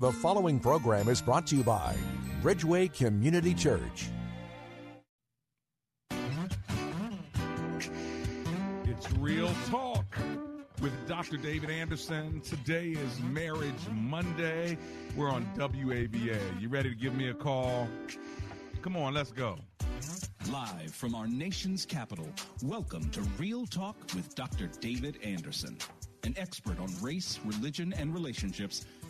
The following program is brought to you by Bridgeway Community Church. It's Real Talk with Dr. David Anderson. Today is Marriage Monday. We're on WAVA. You ready to give me a call? Come on, let's go. Live from our nation's capital, welcome to Real Talk with Dr. David Anderson. An expert on race, religion, and relationships,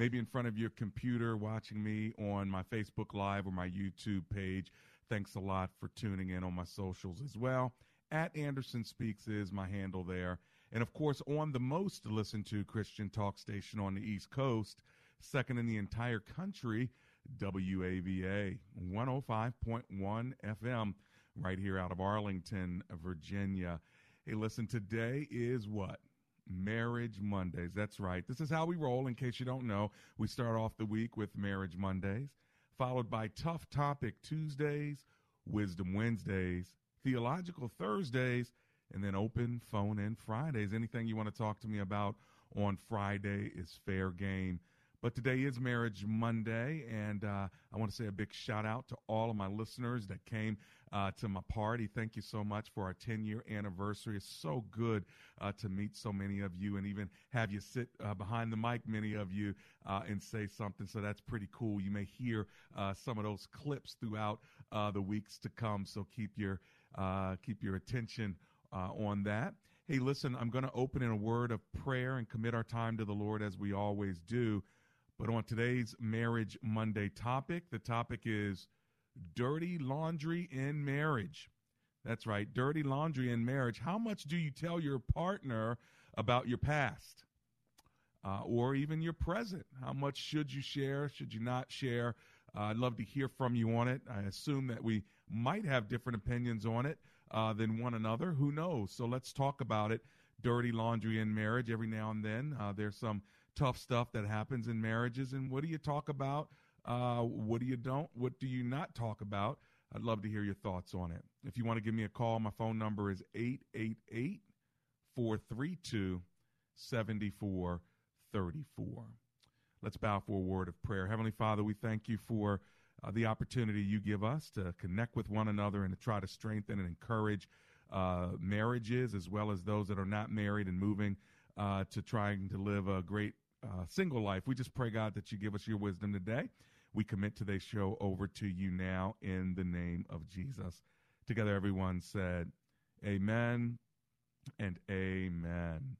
maybe in front of your computer, watching me on my Facebook Live or my YouTube page. Thanks a lot for tuning in on my socials as well. At Anderson Speaks is my handle there. And of course, on the most listened to Christian talk station on the East Coast, second in the entire country, WAVA 105.1 FM, right here out of Arlington, Virginia. Hey, listen, today is what? Marriage Mondays. That's right. This is how we roll, in case you don't know. We start off the week with Marriage Mondays, followed by Tough Topic Tuesdays, Wisdom Wednesdays, Theological Thursdays, and then open phone in Fridays. Anything you want to talk to me about on Friday is fair game. But today is Marriage Monday, and uh, I want to say a big shout out to all of my listeners that came uh, to my party. Thank you so much for our 10 year anniversary. It's so good uh, to meet so many of you and even have you sit uh, behind the mic, many of you, uh, and say something. So that's pretty cool. You may hear uh, some of those clips throughout the weeks to come. So keep your keep your attention on that. Hey, listen, I'm going to open in a word of prayer and commit our time to the Lord as we always do. But on today's Marriage Monday topic, the topic is dirty laundry in marriage. That's right, dirty laundry in marriage. How much do you tell your partner about your past uh, or even your present? How much should you share? Should you not share? Uh, I'd love to hear from you on it. I assume that we might have different opinions on it uh, than one another. Who knows? So let's talk about it. Dirty laundry in marriage. Every now and then, uh, there's some tough stuff that happens in marriages. And what do you talk about? Uh, what do you don't? What do you not talk about? I'd love to hear your thoughts on it. If you want to give me a call, my phone number is 888 432 7434. Let's bow for a word of prayer. Heavenly Father, we thank you for uh, the opportunity you give us to connect with one another and to try to strengthen and encourage uh, marriages as well as those that are not married and moving uh, to trying to live a great uh, single life. We just pray, God, that you give us your wisdom today. We commit today's show over to you now in the name of Jesus. Together, everyone said, Amen and Amen.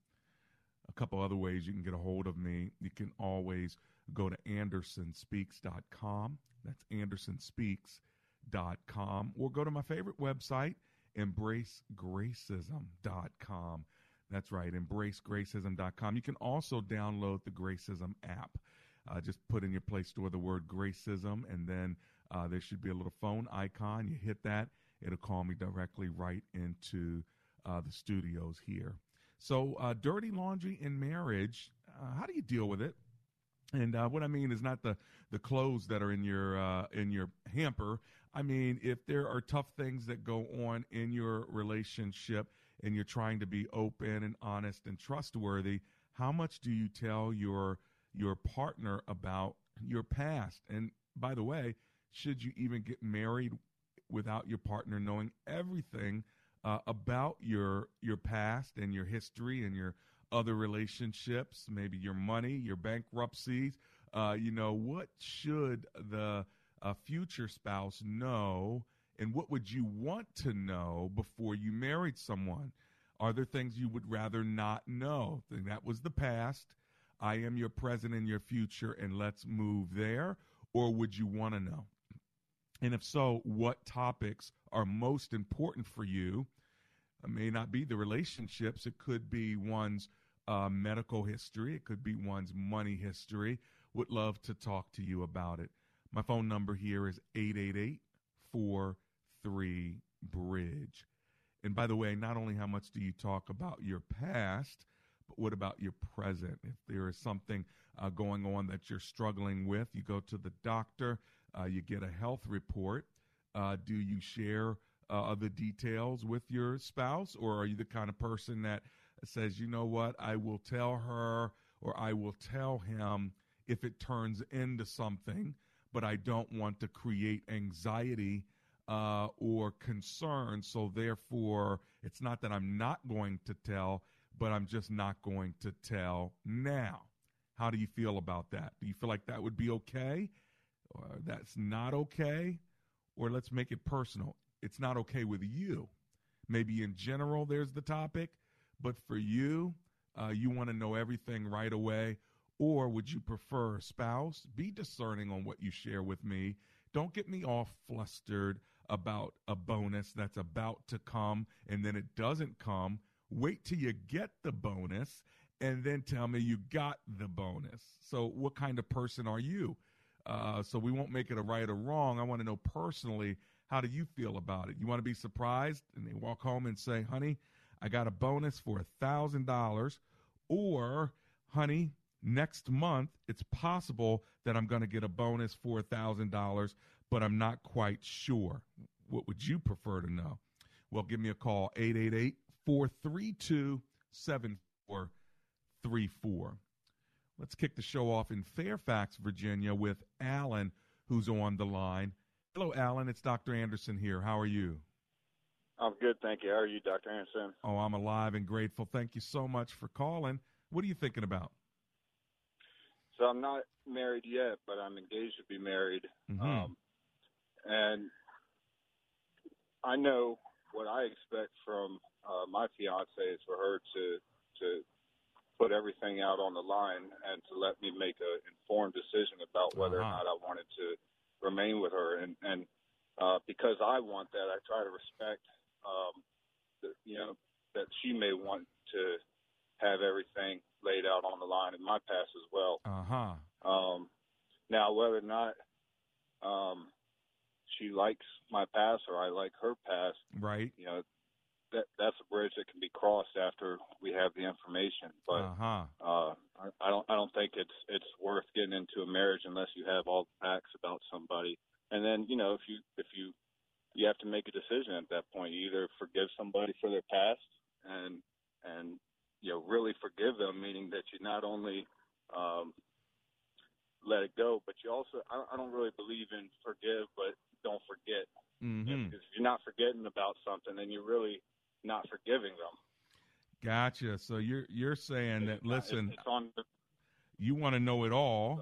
A couple other ways you can get a hold of me. You can always go to andersonspeaks.com. That's andersonspeaks.com. Or go to my favorite website, embracegracism.com. That's right, embracegracism.com. You can also download the Gracism app. Uh, just put in your Play Store the word Gracism, and then uh, there should be a little phone icon. You hit that, it'll call me directly right into uh, the studios here. So, uh, dirty laundry in marriage, uh, how do you deal with it? And uh, what I mean is not the, the clothes that are in your in your hamper. I mean, if there are tough things that go on in your relationship, and you're trying to be open and honest and trustworthy, how much do you tell your your partner about your past? And by the way, should you even get married without your partner knowing everything uh, about your your past and your history and your other relationships, maybe your money, your bankruptcies? Uh, you know, what should the a future spouse know, and what would you want to know before you married someone? Are there things you would rather not know? That was the past. I am your present and your future, and let's move there. Or would you want to know? And if so, what topics are most important for you? It may not be the relationships, it could be one's uh, medical history, it could be one's money history. Would love to talk to you about it. My phone number here is 888 43 Bridge. And by the way, not only how much do you talk about your past, but what about your present? If there is something uh, going on that you're struggling with, you go to the doctor, uh, you get a health report. Uh, do you share uh, the details with your spouse, or are you the kind of person that says, you know what, I will tell her or I will tell him if it turns into something, but I don't want to create anxiety uh, or concern. So therefore, it's not that I'm not going to tell, but I'm just not going to tell now. How do you feel about that? Do you feel like that would be okay? Or that's not okay? Or let's make it personal. It's not okay with you. Maybe in general, there's the topic, but for you, uh, you want to know everything right away. Or would you prefer a spouse? Be discerning on what you share with me. Don't get me all flustered about a bonus that's about to come and then it doesn't come. Wait till you get the bonus and then tell me you got the bonus. So, what kind of person are you? Uh, so, we won't make it a right or wrong. I want to know personally, how do you feel about it? You want to be surprised and they walk home and say, honey, I got a bonus for a $1,000. Or, honey, next month it's possible that I'm going to get a bonus for a $1,000 but I'm not quite sure. What would you prefer to know? Well, give me a call, 888 432 7434. Let's kick the show off in Fairfax, Virginia, with Alan, who's on the line. Hello, Alan. It's Dr. Anderson here. How are you? I'm good, thank you. How are you, Dr. Anderson? Oh, I'm alive and grateful. Thank you so much for calling. What are you thinking about? So I'm not married yet, but I'm engaged to be married. Mm-hmm. Um, and I know what I expect from uh, my fiance is for her to to put everything out on the line and to let me make an informed decision about whether uh-huh. or not I wanted to remain with her. And and uh, because I want that, I try to respect, um, the, you know, that she may want to have everything laid out on the line in my past as well. Uh huh. Um, now, whether or not um, she likes my past or I like her past, right? You know, that that's a bridge that can be crossed after we have the information. But uh-huh. uh, I, I don't I don't think it's it's worth getting into a marriage unless you have all the facts about somebody. And then you know if you if you you have to make a decision at that point. You either forgive somebody for their past and and you know really forgive them, meaning that you not only um, let it go, but you also I, I don't really believe in forgive, but don't forget. Mm-hmm. If, if you're not forgetting about something, then you're really not forgiving them. Gotcha. So you're you're saying that listen, it's on the, you want to know it all,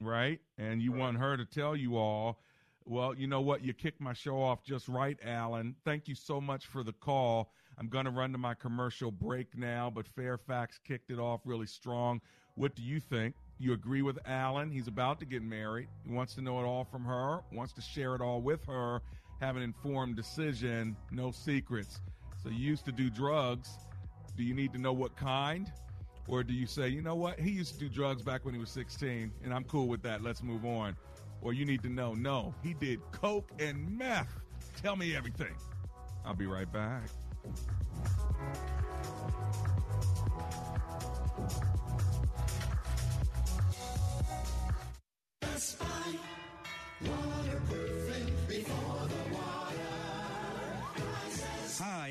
right? And you right. want her to tell you all. Well, you know what? You kicked my show off just right, Alan. Thank you so much for the call. I'm going to run to my commercial break now, but Fairfax kicked it off really strong. What do you think? You agree with Alan. He's about to get married. He wants to know it all from her, wants to share it all with her, have an informed decision, no secrets. So you used to do drugs. Do you need to know what kind? Or do you say, you know what? He used to do drugs back when he was 16, and I'm cool with that. Let's move on. Or you need to know, no, he did coke and meth. Tell me everything. I'll be right back.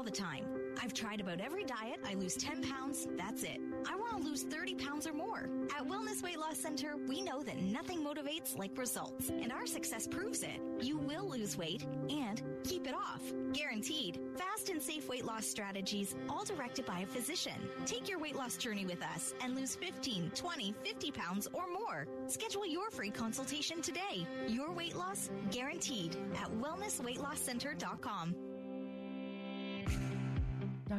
all the time. I've tried about every diet. I lose 10 pounds. That's it. I want to lose 30 pounds or more. At Wellness Weight Loss Center, we know that nothing motivates like results, and our success proves it. You will lose weight and keep it off. Guaranteed. Fast and safe weight loss strategies, all directed by a physician. Take your weight loss journey with us and lose 15, 20, 50 pounds or more. Schedule your free consultation today. Your weight loss guaranteed at wellnessweightlosscenter.com.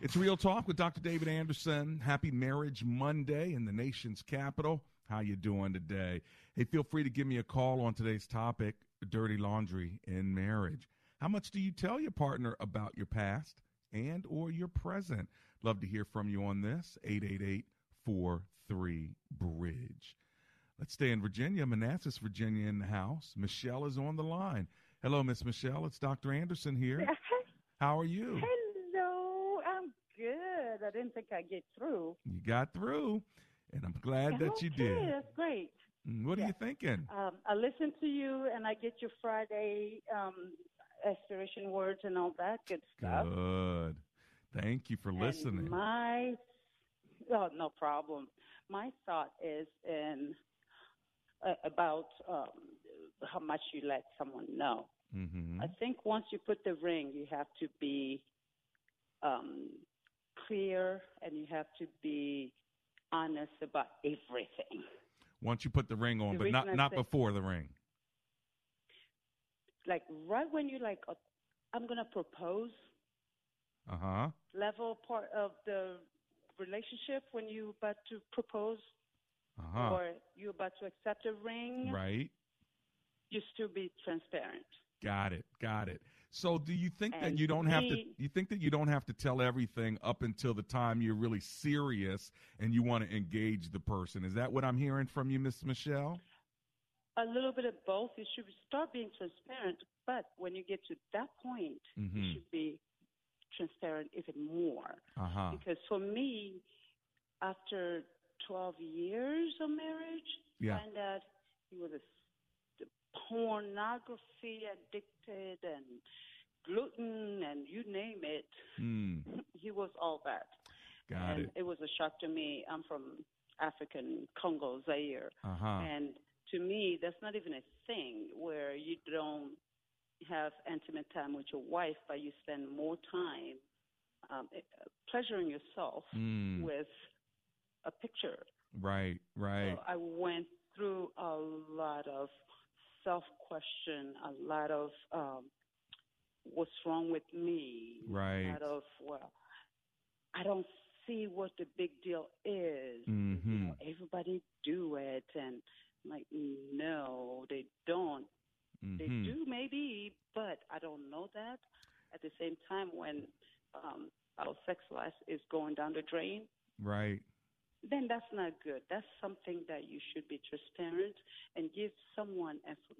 It's Real Talk with Dr. David Anderson. Happy Marriage Monday in the nation's capital. How you doing today? Hey, feel free to give me a call on today's topic, dirty laundry in marriage. How much do you tell your partner about your past and or your present? Love to hear from you on this. 888-43-BRIDGE. Let's stay in Virginia, Manassas, Virginia in the house. Michelle is on the line. Hello, Miss Michelle. It's Dr. Anderson here. How are you? Hello, I didn't think I'd get through. You got through, and I'm glad that you did. That's great. Mm, What are you thinking? Um, I listen to you, and I get your Friday um, aspiration words and all that good stuff. Good. Thank you for And listening. my, oh, no problem. My thought is in uh, about um, how much you let someone know. hmm I think once you put the ring, you have to be um, clear and you have to be honest about everything. Once you put the ring on, The but not I not say- before the ring. Like right when you like, uh, I'm gonna propose Uh huh. level part of the relationship when you about to propose Uh huh. or you about to accept a ring. Right. You still be transparent. Got it. Got it. So, do you think that you don't have to? You think that you don't have to tell everything up until the time you're really serious and you want to engage the person? Is that what I'm hearing from you, Miss Michelle? A little bit of both. You should start being transparent, but when you get to that point, Mhm. you should be transparent even more. Uh huh. Because for me, after 12 years of marriage, Yeah. find out he was a pornography addicted and gluten and you name it. Hmm. He was all that. Got and it. it was a shock to me. I'm from African Congo, Zaire. Uh huh. And to me, that's not even a thing where you don't have intimate time with your wife, but you spend more time um, eh, pleasuring yourself Mm. with a picture. Right. Right. So I went through a lot of self question, a lot of um, what's wrong with me, Right. a lot of, well, I don't see what the big deal is. Mm-hmm. Everybody do it, and I'm like, no, they don't. They Mhm. do maybe, but I don't know that. At the same time, when um, our sex life is going down the drain, Right. Then that's not good. That's something that you should be transparent and give someone inf-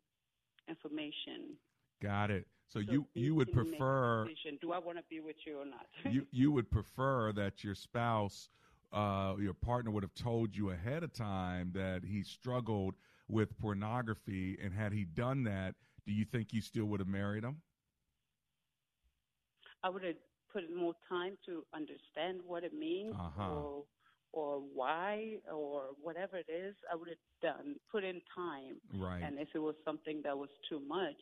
information. Got it. So, so you you would prefer do I want to be with you or not? you you would prefer that your spouse uh, your partner would have told you ahead of time that he struggled with pornography and had he done that, do you think you still would have married him? I would have put more time to understand what it means uh-huh. or or why or whatever it is, I would have done put in time. Right. And if it was something that was too much,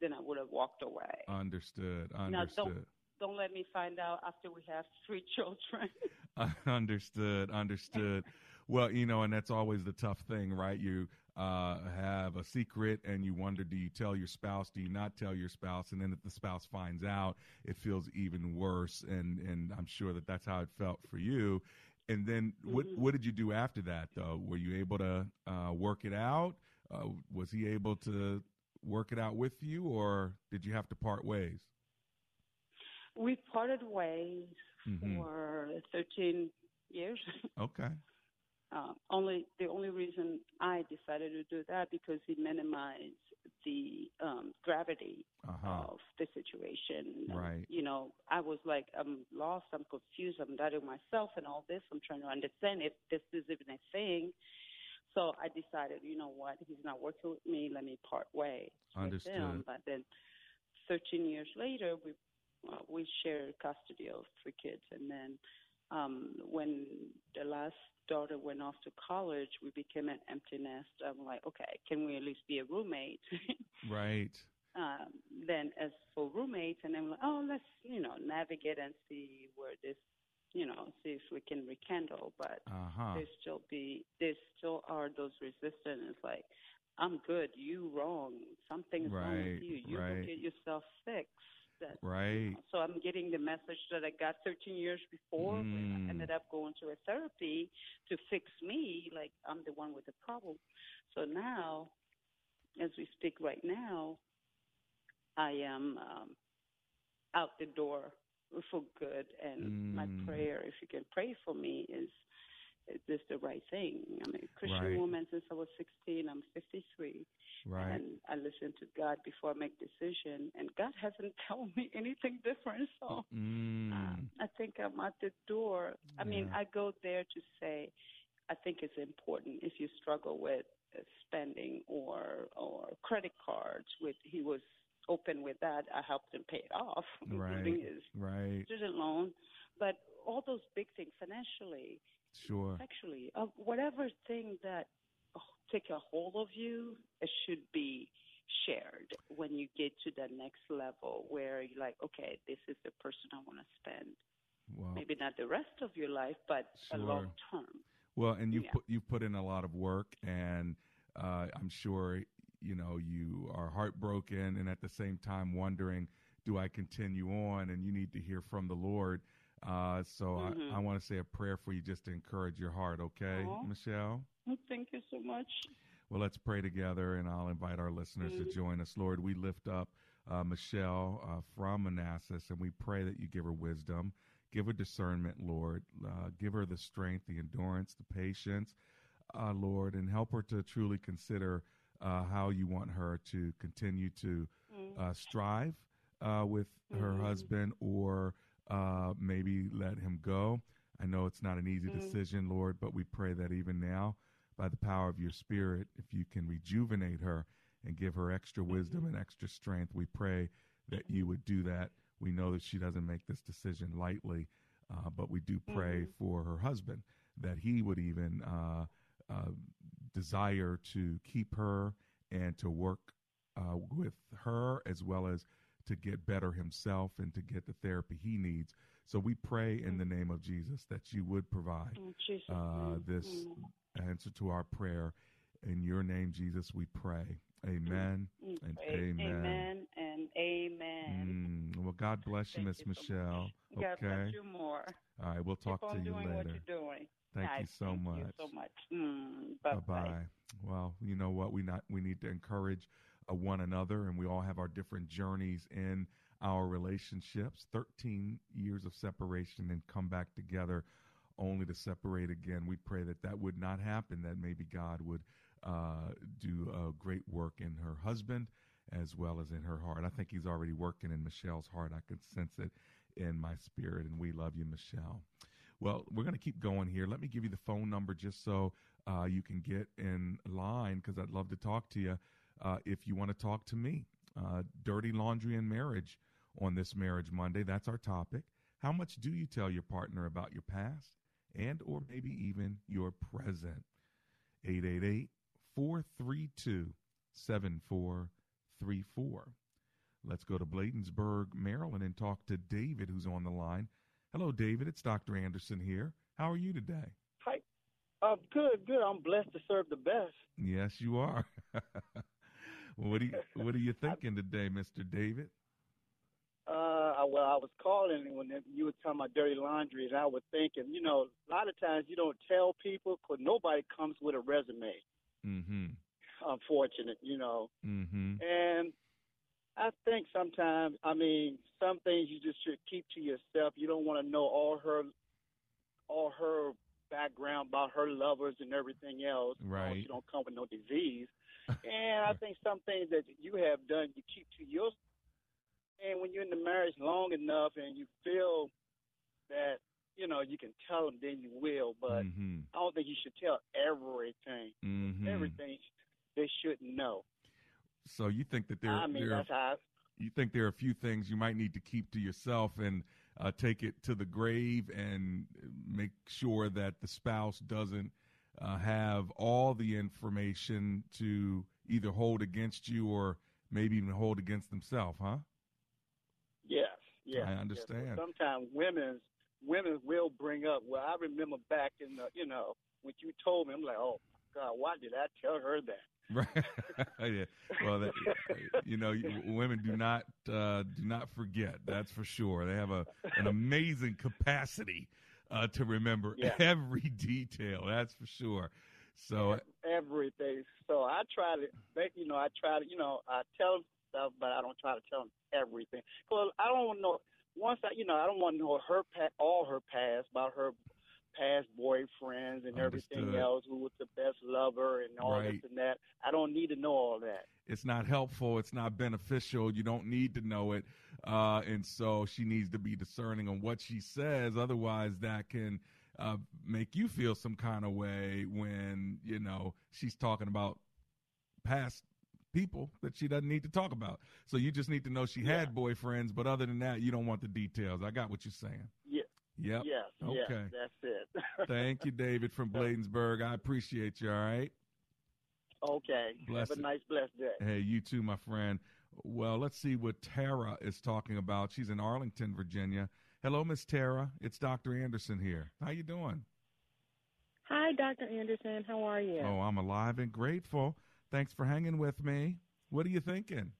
then I would have walked away. Understood. Understood. Now, don't, don't let me find out after we have three children. understood. Understood. well, you know, and that's always the tough thing, right? You uh, have a secret and you wonder do you tell your spouse do you not tell your spouse and then if the spouse finds out it feels even worse and and i'm sure that that's how it felt for you and then what mm-hmm. what did you do after that though? Were you able to uh, work it out? Uh, was he able to work it out with you or did you have to part ways? We parted ways mm-hmm. for 13 years. Okay. Uh, only the only reason I decided to do that because it minimized the um, gravity uh-huh. of the situation. Right. you know, I was like, I'm lost, I'm confused, I'm doubting myself, and all this. I'm trying to understand if this is even a thing. So I decided, you know what, he's not working with me. Let me part ways Understood. with him. But then, 13 years later, we uh, we shared custody of three kids, and then um, when the last daughter went off to college, we became an empty nest. I'm like, okay, can we at least be a roommate? right. Um, then as for roommates, and I'm like, oh, let's you know navigate and see where this, you know, see if we can rekindle. But uh-huh. there still be there still are those resistance. It's like, I'm good, you wrong. Something's right. wrong with you. You right. get yourself fixed. That, right. so I'm getting the message that I got 13 years before. Mm. I ended up going to a therapy to fix me, like I'm the one with the problem. So now, as we speak right now, I am um, out the door for good. And mm. my prayer, if you can pray for me, is is this the right thing? I'm a Christian right. woman since I was 16. I'm 53. Right. And I listen to God before I make decision, and God hasn't told me anything different. So mm. uh, I think I'm at the door. I yeah. mean, I go there to say, I think it's important if you struggle with spending or or credit cards. With he was open with that. I helped him pay it off, right. including his right. student loan. But all those big things financially, sure, sexually, whatever thing that take a hold of you, it should be shared when you get to the next level where you're like, okay, this is the person I want to spend. Well, Maybe not the rest of your life, but sure. a long term. Well, and you've yeah. put you've put in a lot of work, and uh, I'm sure you know you are heartbroken, and at the same time wondering, do I continue on? And you need to hear from the Lord. Uh, so mm-hmm. I, I want to say a prayer for you just to encourage your heart. Okay, Aww. Michelle. Thank you so much. Well, let's pray together, and I'll invite our listeners mm-hmm. to join us. Lord, we lift up uh, Michelle uh, from Manassas, and we pray that you give her wisdom, give her discernment, Lord, uh, give her the strength, the endurance, the patience, uh, Lord, and help her to truly consider uh, how you want her to continue to mm-hmm. strive with mm-hmm. her husband, or maybe let him go. I know it's not an easy Mm-hmm. decision, Lord, but we pray that even now by the power of your spirit, if you can rejuvenate her and give her extra wisdom and extra strength, we pray that you would do that. We know that she doesn't make this decision lightly, uh, but we do pray mm-hmm. for her husband that he would even uh, uh, desire to keep her and to work uh, with her as well as to get better himself and to get the therapy he needs. So we pray in the name of Jesus that you would provide uh, this answer to our prayer. In your name, Jesus, we pray. Amen mm, and amen. Amen and amen. Mm, well, God bless you, Miss so Michelle. God okay. bless you more. All right, we'll talk Keep to you later. What you're doing. Thank you so Thank much. You so much. Mm, bye bye. Well, you know what? We not we need to encourage one another, and we all have our different journeys in our relationships. Thirteen years of separation, and come back together, only to separate again. We pray that that would not happen. That maybe God would uh, do a great work in her husband, as well as in her heart. I think he's already working in Michelle's heart. I can sense it in my spirit, and we love you, Michelle. Well, we're going to keep going here. Let me give you the phone number just so uh, you can get in line because I'd love to talk to you uh, if you want to talk to me. Uh, dirty laundry and marriage on this Marriage Monday. That's our topic. How much do you tell your partner about your past and or maybe even your present? 888 432 7434. Let's go to Bladensburg, Maryland, and talk to David, who's on the line. Hello, David. It's Dr. Anderson here. How are you today? Hi. Uh, good, good. I'm blessed to serve the best. Yes, you are. what are you What are you thinking today, Mister David? Uh, well, I was calling when you were talking about dirty laundry, and I was thinking, you know, a lot of times you don't tell people because nobody comes with a resume. Mm-hmm. Unfortunate, you know. Mm-hmm. And I think sometimes, I mean, some things you just should keep to yourself. You don't want to know all her, all her background about her lovers and everything else. Right. You don't come with no disease. And I think some things that you have done, you keep to yourself. And when you're in the marriage long enough and you feel that you know you can tell them, then you will. But mm-hmm. I don't think you should tell everything. Mm-hmm. Everything they shouldn't know. So you think that there, I mean, there that's how. I, you think there are a few things you might need to keep to yourself and uh, take it to the grave and make sure that the spouse doesn't uh, have all the information to either hold against you or maybe even hold against themselves, huh? Yes, yes. I understand. Yes. Sometimes women women will bring up. Well, I remember back in the you know when you told me, I'm like, oh God, why did I tell her that? Right. yeah. Well, that, you know, women do not uh, do not forget. That's for sure. They have a an amazing capacity uh, to remember Yeah. every detail. That's for sure. So everything. So I try to, make you know, I try to, you know, I tell them stuff, but I don't try to tell them everything. Cause I don't want to know. Once I, you know, I don't want to know her pa- all her past about her past boyfriends and everything else, who was the best lover and all Right. this and that. I don't need to know all that. it's not helpful. It's not beneficial. You don't need to know it. Uh, and so she needs to be discerning on what she says. Otherwise, that can uh, make you feel some kind of way when, you know, she's talking about past people that she doesn't need to talk about. So you just need to know she had boyfriends, but other than that, you don't want the details. I got what you're saying. Yeah. Yep. Yes. Okay. Yes, that's it. Thank you, David from Bladensburg. I appreciate you. All right. okay. Bless Have a it. nice, blessed day. Hey, you too, my friend. Well, let's see what Tara is talking about. She's in Arlington, Virginia. Hello, Miss Tara. It's Dr. Anderson here. How you doing? Hi, Dr. Anderson. How are you? Oh, I'm alive and grateful. Thanks for hanging with me. What are you thinking?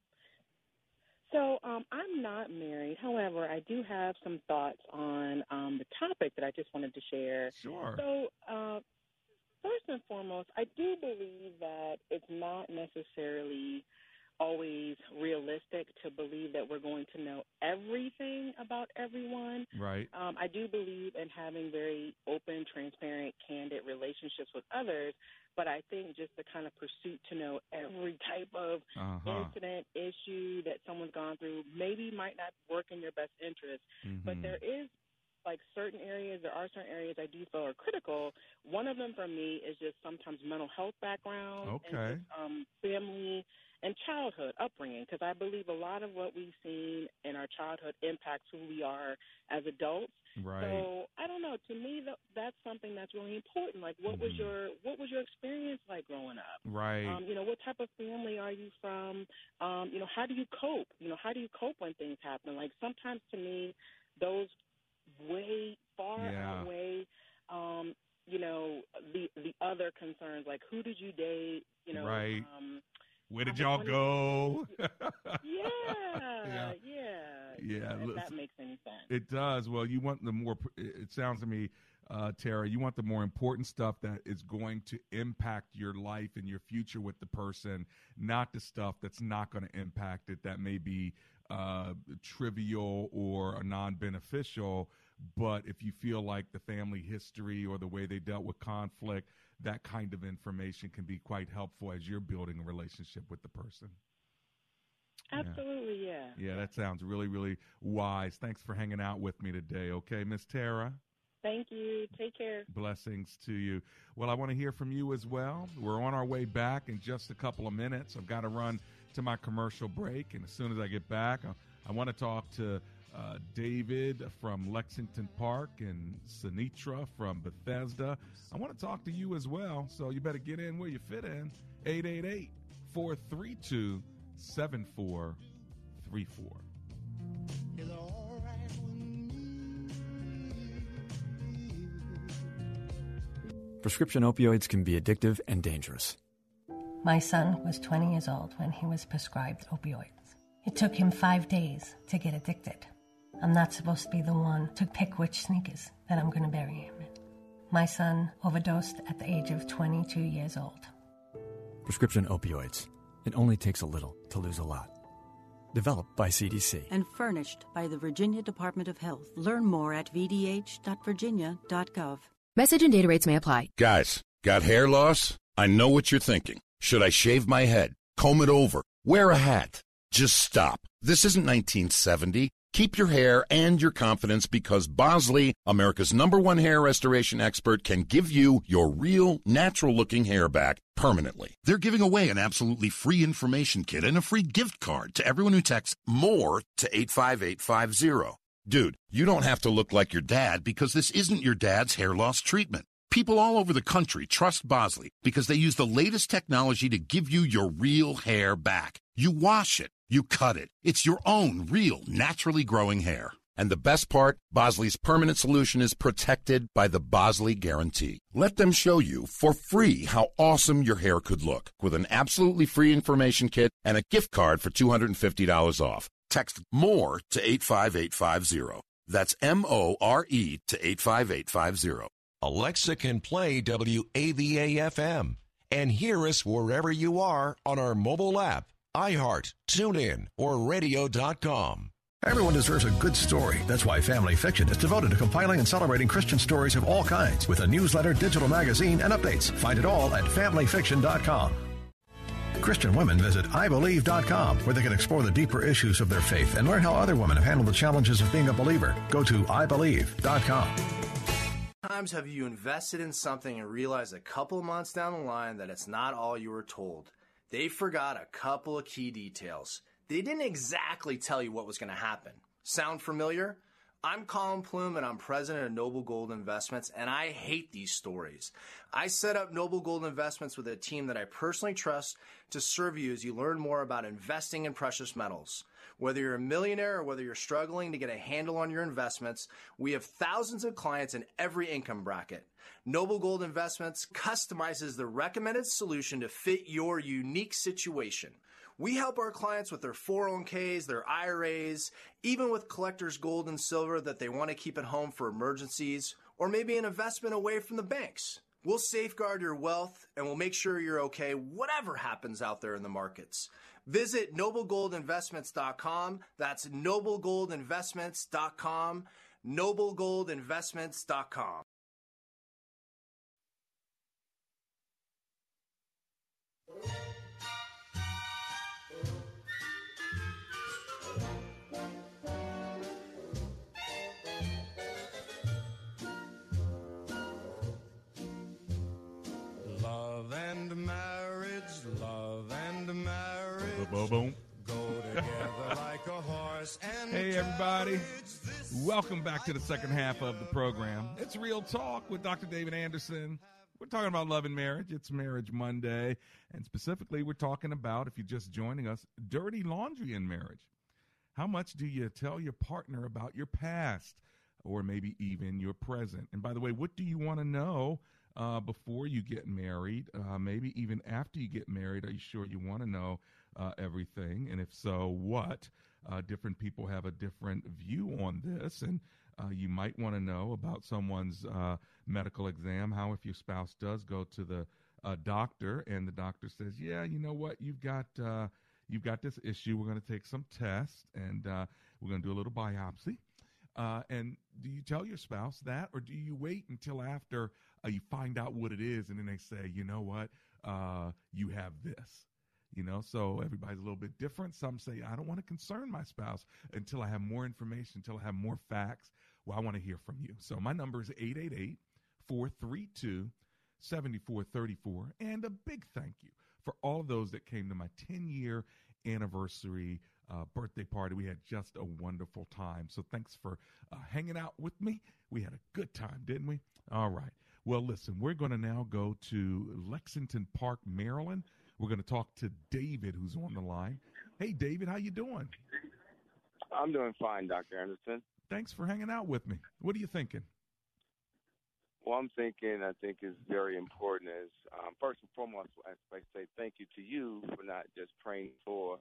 So, um, I'm not married. However, I do have some thoughts on um, the topic that I just wanted to share. Sure. So, uh, first and foremost, I do believe that it's not necessarily always realistic to believe that we're going to know everything about everyone. Right. Um, I do believe in having very open, transparent, candid relationships with others, but I think just the kind of pursuit to know every type of Uh-huh. incident, issue that someone's gone through maybe might not work in your best interest. But Mhm. there is like certain areas, there are certain areas I do feel are critical. One of them for me is just sometimes mental health background Okay. and just, um, family and childhood upbringing because I believe a lot of what we've seen in our childhood impacts who we are as adults. Right. So I don't know. To me, th- that's something that's really important. Like, what was Mhm. your what was your experience like growing up? Right. Um, you know, what type of family are you from? Um, you know, how do you cope? You know, how do you cope when things happen? Like sometimes to me, those way far Yeah. outweigh, um, you know, the the other concerns. Like who did you date? You know, Right. um, Where did y'all go? yeah, Yeah. yeah, Yeah, If that makes any sense. It does. Well, you want the more. It sounds to me, uh, Tara, you want the more important stuff that is going to impact your life and your future with the person, not the stuff that's not going to impact it. That may be uh, trivial or non-beneficial. But if you feel like the family history or the way they dealt with conflict, that kind of information can be quite helpful as you're building a relationship with the person. Absolutely, yeah. yeah. Yeah, that sounds really, really wise. Thanks for hanging out with me today. Okay, Miss Tara. Thank you. Take care. Blessings to you. Well, I want to hear from you as well. We're on our way back in just a couple of minutes. I've got to run to my commercial break, and as soon as I get back, I, I want to talk to uh, David from Lexington Park and Sinitra from Bethesda. I want to talk to you as well, so you better get in where you fit in. 888 432 7434. Prescription opioids can be addictive and dangerous. My son was 20 years old when he was prescribed opioids. It took him five days to get addicted. I'm not supposed to be the one to pick which sneakers that I'm going to bury him in. My son overdosed at the age of 22 years old. Prescription opioids. It only takes a little to lose a lot. Developed by CDC. And furnished by the Virginia Department of Health. Learn more at vdh.virginia.gov. Message and data rates may apply. Guys, got hair loss? I know what you're thinking. Should I shave my head? Comb it over? Wear a hat? Just stop. This isn't 1970. Keep your hair and your confidence because Bosley, America's number one hair restoration expert, can give you your real, natural looking hair back permanently. They're giving away an absolutely free information kit and a free gift card to everyone who texts MORE to 85850. Dude, you don't have to look like your dad because this isn't your dad's hair loss treatment. People all over the country trust Bosley because they use the latest technology to give you your real hair back. You wash it, you cut it. It's your own real, naturally growing hair. And the best part, Bosley's permanent solution is protected by the Bosley Guarantee. Let them show you for free how awesome your hair could look with an absolutely free information kit and a gift card for $250 off. Text MORE to 85850. That's M O R E to 85850. Alexa can play WAVA FM and hear us wherever you are on our mobile app, iHeart, TuneIn, or radio.com. Everyone deserves a good story. That's why Family Fiction is devoted to compiling and celebrating Christian stories of all kinds with a newsletter, digital magazine, and updates. Find it all at familyfiction.com. Christian women visit IBelieve.com where they can explore the deeper issues of their faith and learn how other women have handled the challenges of being a believer. Go to IBelieve.com. times have you invested in something and realized a couple months down the line that it's not all you were told? They forgot a couple of key details. They didn't exactly tell you what was going to happen. Sound familiar? I'm Collin Plume and I'm president of Noble Gold Investments, and I hate these stories. I set up Noble Gold Investments with a team that I personally trust to serve you as you learn more about investing in precious metals. Whether you're a millionaire or whether you're struggling to get a handle on your investments, we have thousands of clients in every income bracket. Noble Gold Investments customizes the recommended solution to fit your unique situation. We help our clients with their 401ks, their IRAs, even with collectors gold and silver that they want to keep at home for emergencies, or maybe an investment away from the banks. We'll safeguard your wealth and we'll make sure you're okay whatever happens out there in the markets. Visit noblegoldinvestments.com. That's noblegoldinvestments.com. noblegoldinvestments.com. Love and marriage. Boom, boom. Like a horse and Hey, everybody. Welcome back to the second half of the program. It's Real Talk with Dr. David Anderson. We're talking about love and marriage. It's Marriage Monday. And specifically, we're talking about, if you're just joining us, dirty laundry in marriage. How much do you tell your partner about your past or maybe even your present? And by the way, what do you want to know uh, before you get married? Uh, maybe even after you get married? Are you sure you want to know uh, everything? And if so, what? Uh, different people have a different view on this. And uh, you might want to know about someone's uh, medical exam. How if your spouse does go to the uh, doctor and the doctor says, "Yeah, you know what, you've got uh, you've got this issue. We're going to take some tests and we're going to do a little biopsy." Uh, and do you tell your spouse that, or do you wait until after uh, you find out what it is, and then they say, "You know what, uh, you have this." You know, so everybody's a little bit different. Some say, I don't want to concern my spouse until I have more information, until I have more facts. Well, I want to hear from you. So my number is 888 432 7434. And a big thank you for all those that came to my 10 year anniversary uh, birthday party. We had just a wonderful time. So thanks for uh, hanging out with me. We had a good time, didn't we? All right. Well, listen, we're going to now go to Lexington Park, Maryland. We're going to talk to David, who's on the line. Hey, David, how you doing? I'm doing fine, Dr. Anderson. Thanks for hanging out with me. What are you thinking? Well, I'm thinking, I think is very important is um, first and foremost, I say thank you to you for not just praying for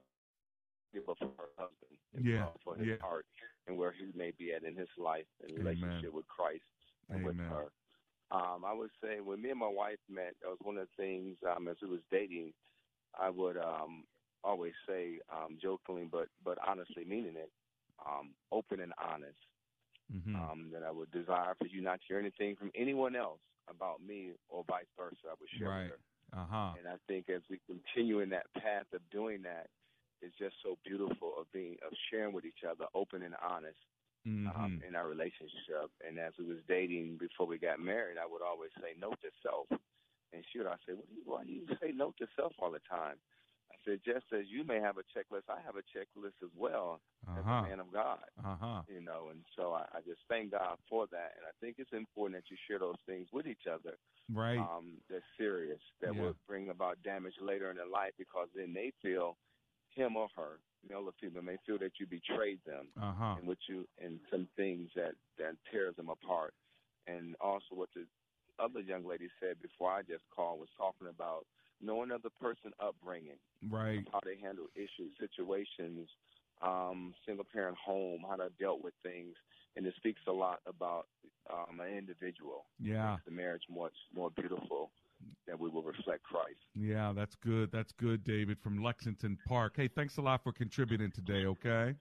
but for her husband, and Yeah, for his yeah. heart and where he may be at in his life and Amen. relationship with Christ and with Amen. her. Um, I would say when me and my wife met, that was one of the things um, as we was dating. I would um, always say um, jokingly, but but honestly meaning it, um, open and honest. Mm-hmm. Um, that I would desire for you not to hear anything from anyone else about me or vice versa. I would share Right. with her. Uh huh. And I think as we continue in that path of doing that, it's just so beautiful of being of sharing with each other, open and honest um, Mhm. in our relationship. And as we was dating before we got married, I would always say no to self. And she would I say, "What do you, why do you say no to self all the time?" I said, "Just as you may have a checklist, I have a checklist as well as Uh-huh. a man of God." Uh huh. you know, and so I, I just thank God for that. And I think it's important that you share those things with each other. Right. Um, that's serious, that Yeah. will bring about damage later in their life because then they feel him or her, male or female, may feel that you betrayed them Uh huh. and what you and some things that that tears them apart. And also what the other young lady said before I just called was talking about knowing of the person upbringing Right. how they handle issues, situations, um, single parent home, how they dealt with things, and it speaks a lot about um, an individual. Yeah. Makes the marriage much more beautiful that we will reflect Christ. Yeah, that's good. That's good, David from Lexington Park. Hey, thanks a lot for contributing today, okay?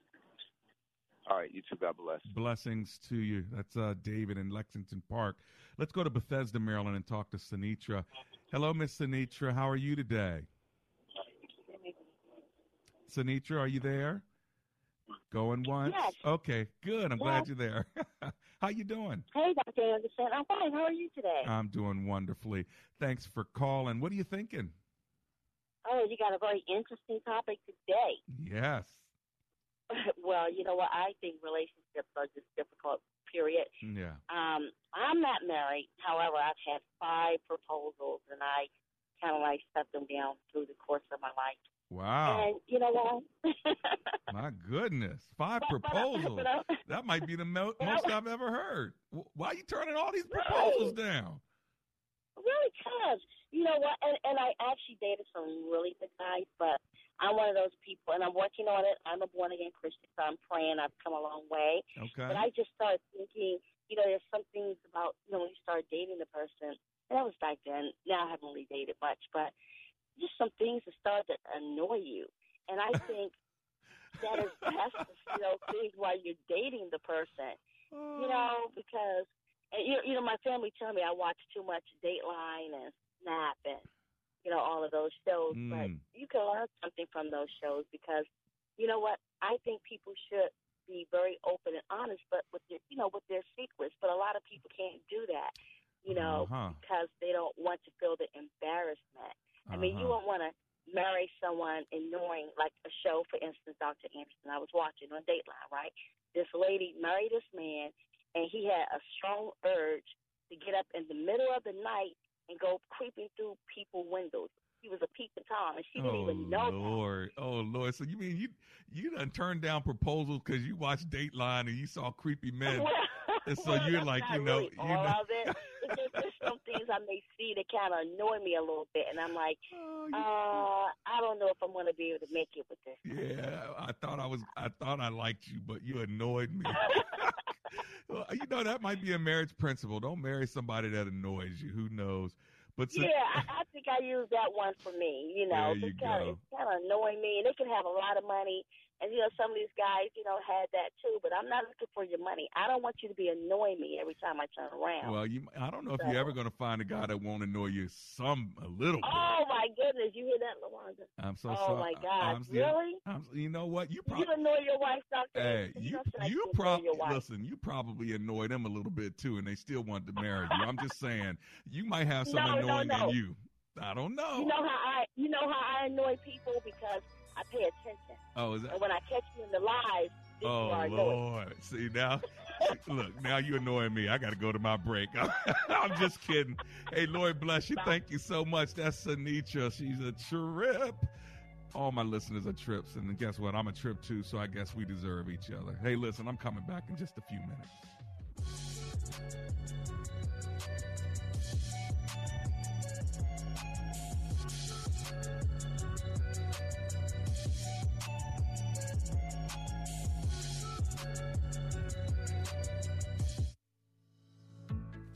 All right, you too. God bless. Blessings to you. That's uh, David in Lexington Park. Let's go to Bethesda, Maryland, and talk to Sinitra. Hello, Miss Sinitra. How are you today? Sinitra, are you there? Going once? Yes. Okay, good. I'm glad you're there. How you doing? Hey, Dr. Anderson. I'm fine. How are you today? I'm doing wonderfully. Thanks for calling. What are you thinking? oh, you got a very interesting topic today. Yes. well, you know what? I think relationships are just difficult, period. Yeah. Um, I'm not married. However, I've had five proposals, and I kind of like set them down through the course of my life. Wow. And you know what? My goodness. Five proposals. but I- That might be the mo- most I've ever heard. Why are you turning all these proposals down? Really because, You know what? And, and I actually dated some really good guys, but I'm one of those people, and I'm working on it. I'm a born again Christian, so I'm praying. I've come a long way. Okay. But I just started thinking, you know, there's some things about, you know, when you start dating the person, and that was back then. Now I haven't really dated much, but just some things that start to annoy you. And I think that is best, you know, things while you're dating the person, you know, because, and you, you know, my family tell me I watch too much Dateline and Snap and, you know, all of those shows. But Mm. you can learn something from those shows because, you know what, I think people should be very open and honest, but with their, you know, with their secrets. But a lot of people can't do that, you know, Uh-huh. because they don't want to feel the embarrassment. I mean, you Uh-huh. won't want to marry someone and knowing, like a show, for instance, Dr. Anderson, I was watching on Dateline, right? This lady married this man, and he had a strong urge to get up in the middle of the night and go creeping through people's windows. He was a peeping Tom, and she didn't oh even know that. Lord, oh Lord! So you mean you you done turned down proposals because you watched Dateline and you saw creepy men, and so Well, you're like, you know, really you all know, of it. It's just, there's some things I may see that kind of annoy me a little bit, and I'm like, Oh, uh, I don't know if I'm going to be able to make it with this. yeah. I thought I was, I thought I liked you, but you annoyed me. well, you know that might be a marriage principle. Don't marry somebody that annoys you. Who knows? But so, yeah, I, I think I use that one for me. You know, There you it's kind go. of it's kind of annoying me, and they can have a lot of money, and you know some of these guys, you know, had that too. But I'm not looking for your money. I don't want you to be annoying me every time I turn around. well, you, I don't know if you're ever going to find a guy that won't annoy you some a little bit. Oh my goodness, you hear that, Lawanda? I'm so oh sorry. Oh my God, I'm, really? I'm, you know what? You You probably. annoy your wife, Doctor? Hey, you you, you probably listen. You probably annoy them a little bit too, and they still want to marry you. I'm just saying, you might have some No, no, annoying no. in you. I don't know. You know how I, you know how I annoy people because I pay attention. oh, is that? And when I catch you in the you Oh. Lord! See now, look now you're annoying me. I got to go to my break. I'm just kidding. Hey, Lord bless you. Thank you so much. That's Sanitra. She's a trip. All my listeners are trips, and guess what? I'm a trip too. So I guess we deserve each other. Hey, listen, I'm coming back in just a few minutes.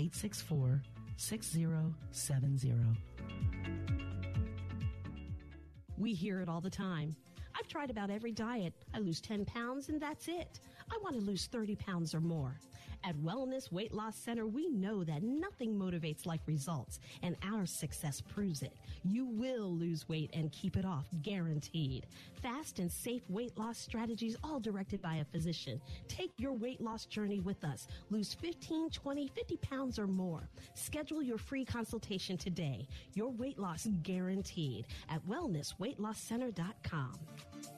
864 6070. We hear it all the time. I've tried about every diet. I lose 10 pounds and that's it. I want to lose 30 pounds or more. At Wellness Weight Loss Center, we know that nothing motivates like results, and our success proves it. You will lose weight and keep it off, guaranteed. Fast and safe weight loss strategies, all directed by a physician. Take your weight loss journey with us. Lose 15, 20, 50 pounds or more. Schedule your free consultation today. Your weight loss guaranteed at wellnessweightlosscenter.com.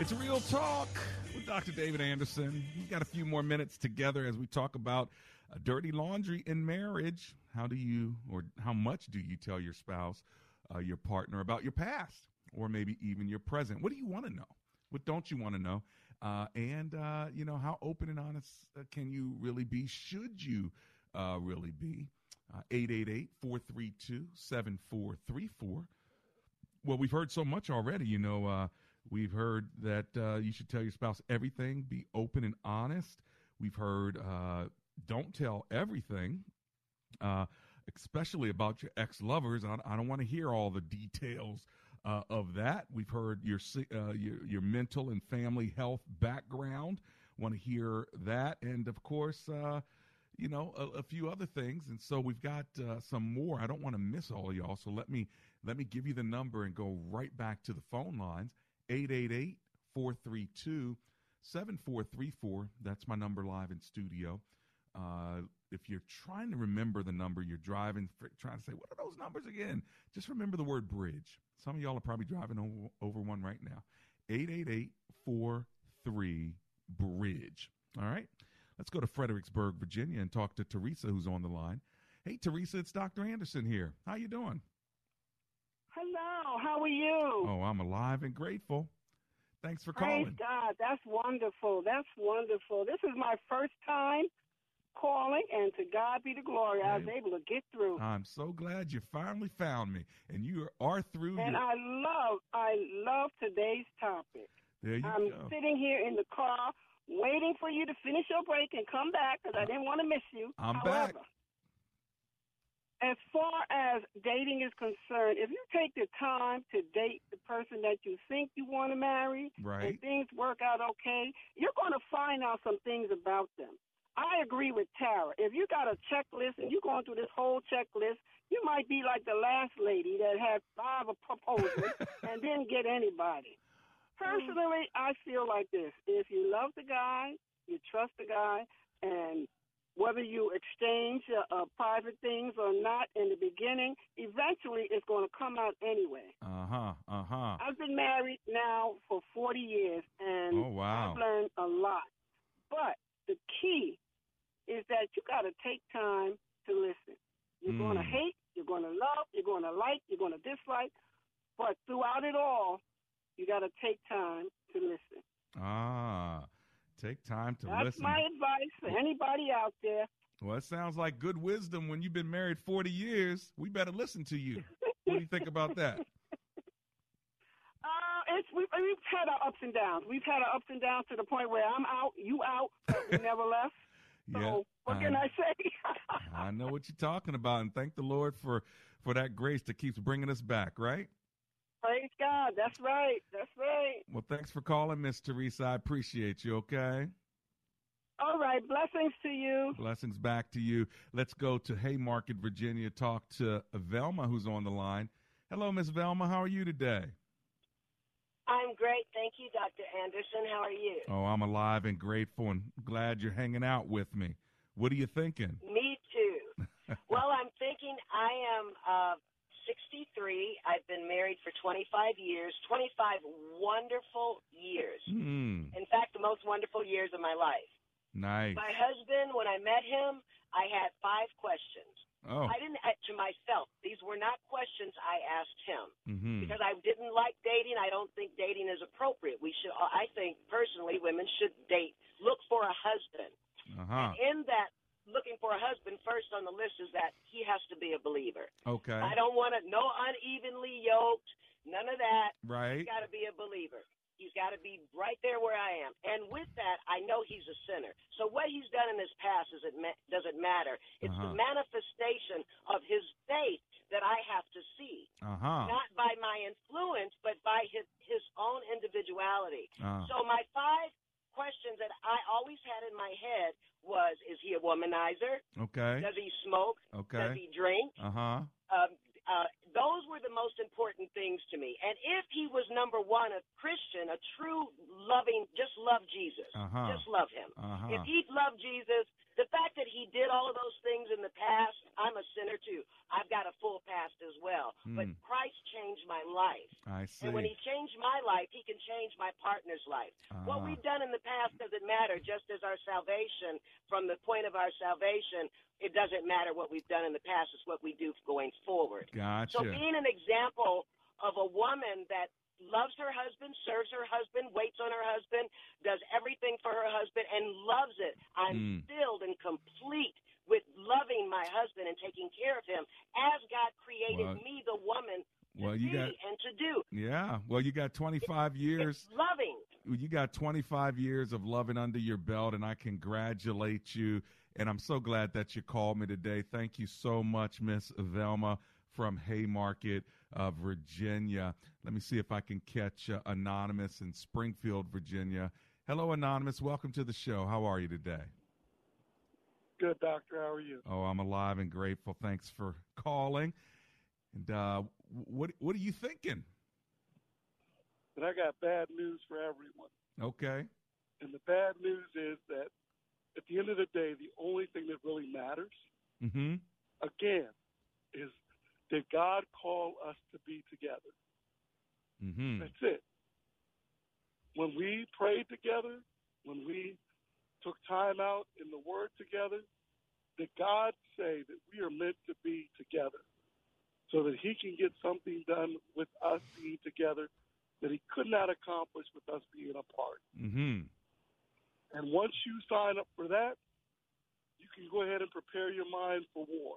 It's Real Talk with Dr. David Anderson. We got a few more minutes together as we talk about uh, dirty laundry in marriage. How do you, or how much do you tell your spouse, uh, your partner, about your past, or maybe even your present? What do you want to know? What don't you want to know? Uh, and uh, you know, how open and honest uh, can you really be? Should you uh, really be? 888 432 7434. Well, we've heard so much already. You know, we've heard that uh, you should tell your spouse everything, be open and honest. We've heard uh, don't tell everything, uh, especially about your ex lovers. I, I don't want to hear all the details uh, of that. We've heard your, uh, your your mental and family health background. Want to hear that, and of course. Uh, you know a, a few other things and so we've got some more i don't want to miss all y'all so let me let me give you the number and go right back to the phone lines 888-432-7434 that's my number live in studio uh, if you're trying to remember the number you're driving trying to say what are those numbers again just remember the word bridge some of y'all are probably driving over, over one right now 888 4 three bridge. All right. Let's go to Fredericksburg, Virginia, and talk to Teresa, who's on the line. Hey, Teresa, it's Dr. Anderson here. How you doing? Hello, how are you? Oh, I'm alive and grateful. Thanks for Praise calling. God, that's wonderful. That's wonderful. This is my first time calling, and to God be the glory. I was able to get through. I'm so glad you finally found me, and you are through. And your, I love, I love today's topic. there you go. I'm go. sitting here in the car waiting for you to finish your break and come back because I didn't want to miss you. I'm However, back. As far as dating is concerned, if you take the time to date the person that you think you want to marry, Right. and things work out okay, you're going to find out some things about them. I agree with Tara. If you got a checklist and you're going through this whole checklist, you might be like the last lady that had five proposals and didn't get anybody. Personally, I feel like this. If you love the guy, you trust the guy, and whether you exchange uh, uh, private things or not in the beginning, eventually it's going to come out anyway. Uh huh. Uh huh. I've been married now for 40 years, and Oh, wow. I've learned a lot. But the key is that you got to take time to listen. You're going to Mm. hate, you're going to love, you're going to like, you're going to dislike, but throughout it all, you got to take time to listen. Ah, take time to That's listen. That's my advice for anybody out there. Well, it sounds like good wisdom when you've been married 40 years. We better listen to you. what do you think about that? Uh, it's we, we've had our ups and downs. We've had our ups and downs to the point where I'm out, you out, but we never left. Yeah. So what can I say? I know what you're talking about, and thank the Lord for for that grace that keeps bringing us back. Right. Praise God. That's right. That's right. Well, thanks for calling, Miss Teresa. I appreciate you. Okay. All right. Blessings to you. Blessings back to you. Let's go to Haymarket, Virginia. Talk to Velma, who's on the line. Hello, Miss Velma. How are you today? I'm great. Thank you, Dr. Anderson. How are you? Oh, I'm alive and grateful, and glad you're hanging out with me. What are you thinking? Me too. well, I'm thinking I am uh, 63. I've been married for 25 years, 25 wonderful years. Hmm. In fact, the most wonderful years of my life. Nice. My husband, when I met him, I had five questions. Oh. I didn't uh, to myself. These were not questions I asked him Mm-hmm. because I didn't like dating. I don't think dating is appropriate. We should. I think personally, women should date. Look for a husband. Uh huh. In that, looking for a husband first on the list is that he has to be a believer. Okay. I don't want to no unevenly yoked. None of that. Right. He's got to be a believer. He's got to be right there where I am. And with that, I know he's a sinner. So what he's done in his past is it ma- doesn't matter. It's the Uh-huh. manifestation of his faith that I have to see. Uh huh. Not by my influence, but by his his own individuality. Ah. So my five questions that I always had in my head was: Is he a womanizer? Okay. Does he smoke? Okay. Does he drink? Uh huh. Um, uh, those were the most important things to me. And if he was number one, a Christian, a true loving, just love Jesus, Uh-huh. just love him. Uh-huh. If he loved Jesus, the fact that he did all of those things in the past, I'm a sinner too. I've got a full past as well. But Hmm. Christ changed my life. I see. And when he changed my life, he can change my partner's life. What Ah. we've done in the past doesn't matter, just as our salvation, from the point of our salvation, it doesn't matter what we've done in the past, it's what we do going forward. Gotcha. So being an example of a woman that loves her husband, serves her husband, waits on her husband, does everything for her husband, and loves it. I'm Mm. filled and complete with loving my husband and taking care of him as God created Well- me, the woman, well, you be got and to do. yeah. Well, you got 25 years. Loving. You got 25 years of loving under your belt, and I congratulate you. And I'm so glad that you called me today. Thank you so much, Miss Velma from Haymarket, uh, Virginia. Let me see if I can catch uh, Anonymous in Springfield, Virginia. Hello, Anonymous. Welcome to the show. How are you today? Good, doctor. How are you? Oh, I'm alive and grateful. Thanks for calling. And uh, what what are you thinking? But I got bad news for everyone. Okay. And the bad news is that at the end of the day, the only thing that really matters, Mm-hmm. again, is did God call us to be together? Mm-hmm. That's it. when we prayed together, when we took time out in the Word together, did God say that we are meant to be together so that He can get something done with us being together that He could not accomplish with us being apart. Mm-hmm. And once you sign up for that, you can go ahead and prepare your mind for war.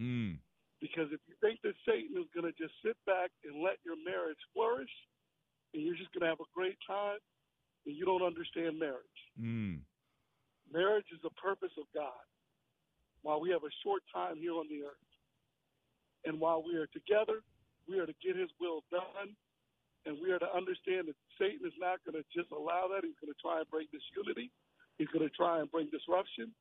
Mm. Because if you think that Satan is going to just sit back and let your marriage flourish, and you're just going to have a great time, then you don't understand marriage. Mm. Marriage is the purpose of God. While we have a short time here on the earth, and while we are together, we are to get His will done, and we are to understand that Satan is not going to just allow that. He's going to try and bring disunity. He's going to try and bring disruption.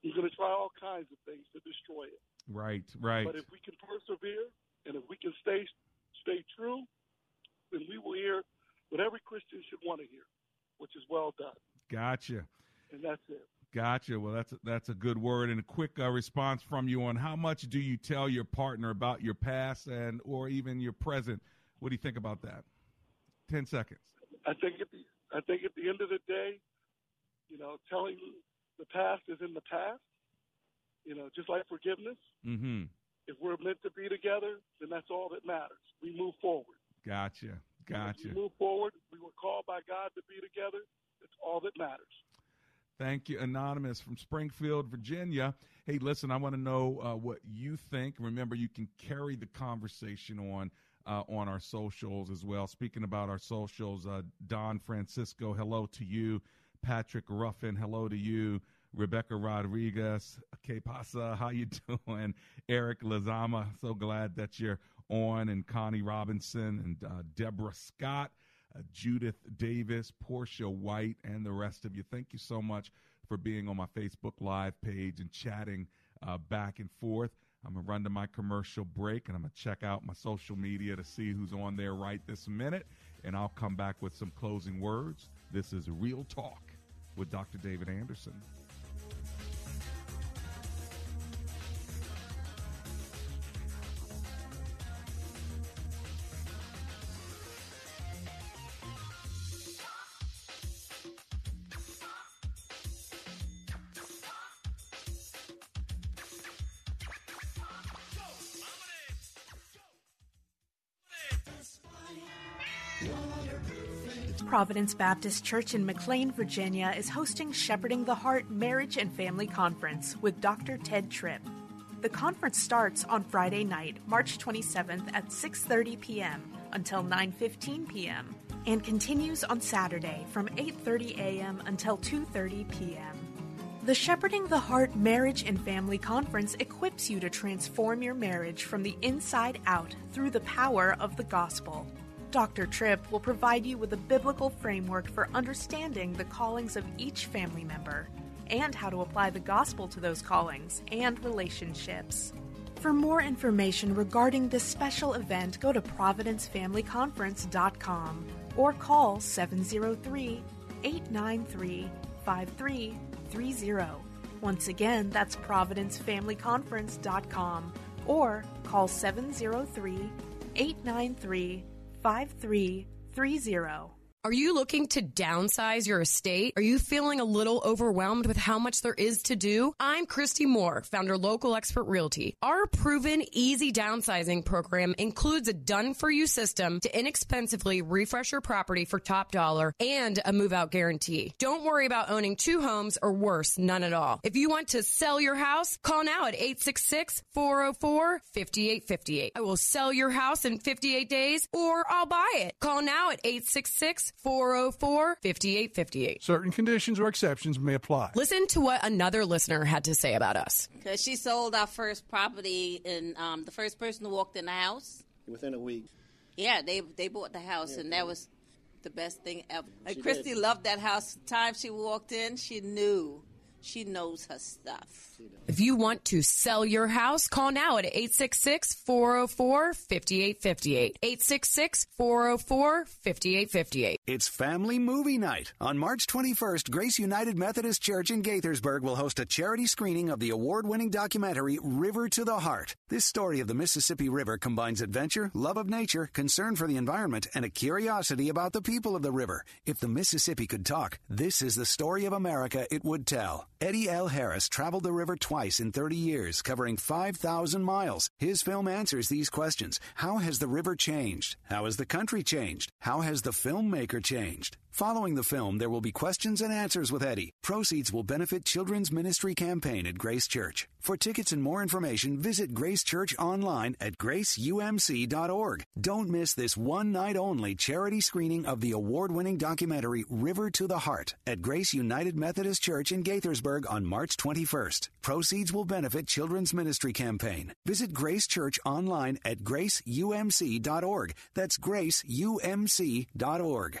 He's going to try all kinds of things to destroy it. Right, right. But if we can persevere and if we can stay stay true, then we will hear what every Christian should want to hear, which is well done. Gotcha. And that's it. Gotcha. Well, that's a, that's a good word and a quick uh, response from you on how much do you tell your partner about your past and or even your present? What do you think about that? Ten seconds. I think at the I think at the end of the day, you know, telling the past is in the past. You know, just like forgiveness. Mm-hmm. If we're meant to be together, then that's all that matters. We move forward. Gotcha. Gotcha. We move forward. We were called by God to be together. It's all that matters. Thank you, Anonymous from Springfield, Virginia. Hey, listen, I want to know uh, what you think. Remember, you can carry the conversation on uh, on our socials as well. Speaking about our socials, uh, Don Francisco, hello to you. Patrick Ruffin, hello to you. Rebecca Rodriguez, que pasa? How you doing? Eric Lazama, so glad that you're on, and Connie Robinson and uh, Deborah Scott, uh, Judith Davis, Portia White, and the rest of you. Thank you so much for being on my Facebook Live page and chatting uh, back and forth. I'm going to run to my commercial break and I'm going to check out my social media to see who's on there right this minute. And I'll come back with some closing words. This is Real Talk with Dr. David Anderson. Providence Baptist Church in McLean, Virginia is hosting Shepherding the Heart Marriage and Family Conference with Dr. Ted Tripp. The conference starts on Friday night, March 27th at 6:30 p.m. until 9:15 p.m. and continues on Saturday from 8:30 a.m. until 2:30 p.m. The Shepherding the Heart Marriage and Family Conference equips you to transform your marriage from the inside out through the power of the gospel. Dr. Tripp will provide you with a biblical framework for understanding the callings of each family member and how to apply the gospel to those callings and relationships. For more information regarding this special event, go to providencefamilyconference.com or call 703 893 5330. Once again, that's providencefamilyconference.com or call 703 893 5330. 5330. Are you looking to downsize your estate? Are you feeling a little overwhelmed with how much there is to do? I'm Christy Moore, founder Local Expert Realty. Our proven easy downsizing program includes a done for you system to inexpensively refresh your property for top dollar and a move out guarantee. Don't worry about owning two homes or worse, none at all. If you want to sell your house, call now at 866-404-5858. I will sell your house in 58 days or I'll buy it. Call now at 866 404 5858. Certain conditions or exceptions may apply. Listen to what another listener had to say about us. Because she sold our first property, and um, the first person who walked in the house, Within a week. yeah, they they bought the house, Yeah, and that was the best thing ever. And Christy did. loved that house. The time she walked in, she knew She knows her stuff. If you want to sell your house, call now at 866 404 5858. 866 404 5858. It's Family Movie Night. On March 21st, Grace United Methodist Church in Gaithersburg will host a charity screening of the award winning documentary River to the Heart. This story of the Mississippi River combines adventure, love of nature, concern for the environment, and a curiosity about the people of the river. If the Mississippi could talk, this is the story of America it would tell. Eddy L. Harris traveled the river twice in 30 years, covering 5,000 miles. His film answers these questions. How has the river changed? How has the country changed? How has the filmmaker changed? Following the film, there will be questions and answers with Eddy. Proceeds will benefit Children's Ministry Campaign at Grace Church. For tickets and more information, visit Grace Church online at graceumc.org. Don't miss this one night only charity screening of the award winning documentary River to the Heart at Grace United Methodist Church in Gaithersburg on March 21st. Proceeds will benefit Children's Ministry Campaign. Visit Grace Church online at graceumc.org. That's graceumc.org.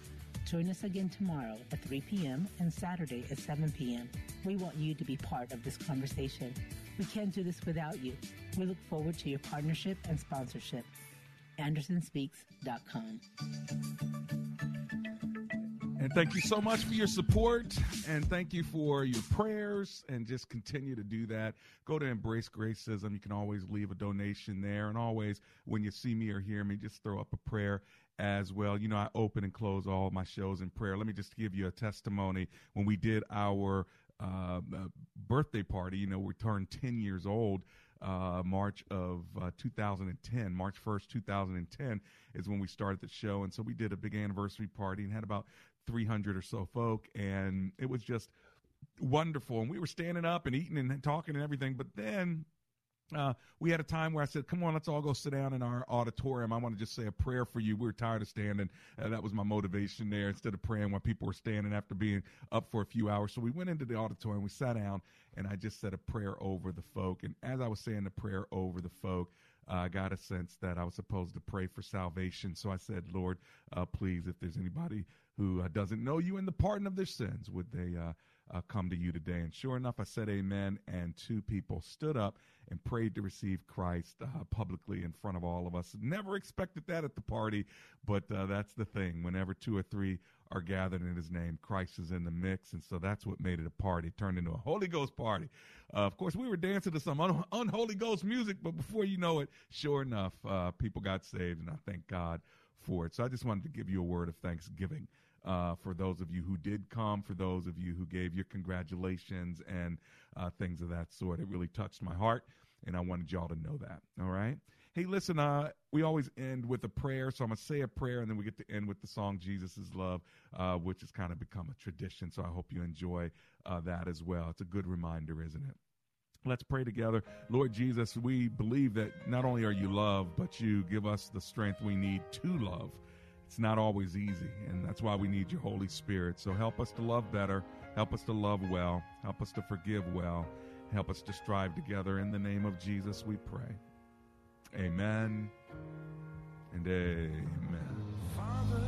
Join us again tomorrow at 3 p.m. and Saturday at 7 p.m. We want you to be part of this conversation. We can't do this without you. We look forward to your partnership and sponsorship. AndersonSpeaks.com. And thank you so much for your support and thank you for your prayers and just continue to do that. Go to Embrace Gracism. You can always leave a donation there. And always, when you see me or hear me, just throw up a prayer as well. You know, I open and close all my shows in prayer. Let me just give you a testimony. When we did our uh, uh, birthday party, you know, we turned 10 years old. Uh, March of uh, 2010, March 1st, 2010 is when we started the show. And so we did a big anniversary party and had about 300 or so folk. And it was just wonderful. And we were standing up and eating and talking and everything. But then uh, we had a time where I said, "Come on, let's all go sit down in our auditorium. I want to just say a prayer for you. We are tired of standing. Uh, that was my motivation there. Instead of praying while people were standing after being up for a few hours, so we went into the auditorium. We sat down, and I just said a prayer over the folk. And as I was saying the prayer over the folk, uh, I got a sense that I was supposed to pray for salvation. So I said, Lord, uh, please, if there's anybody who uh, doesn't know you in the pardon of their sins, would they uh, come to you today? And sure enough, I said amen, and two people stood up and prayed to receive Christ uh, publicly in front of all of us. Never expected that at the party, but uh, that's the thing. Whenever two or three are gathered in his name, Christ is in the mix. And so that's what made it a party. It turned into a Holy Ghost party. Uh, of course, we were dancing to some un- unholy ghost music, but before you know it, sure enough, uh, people got saved, and I thank God for it. So I just wanted to give you a word of thanksgiving. Uh, for those of you who did come, for those of you who gave your congratulations and uh, things of that sort. It really touched my heart, and I wanted y'all to know that. All right. Hey, listen, uh, we always end with a prayer, so I'm going to say a prayer, and then we get to end with the song Jesus is Love, uh, which has kind of become a tradition, so I hope you enjoy uh, that as well. It's a good reminder, isn't it? Let's pray together. Lord Jesus, we believe that not only are you love, but you give us the strength we need to love it's not always easy, and that's why we need your Holy Spirit. So help us to love better, help us to love well, help us to forgive well, help us to strive together. In the name of Jesus, we pray. Amen and amen. Father,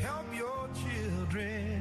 help your children.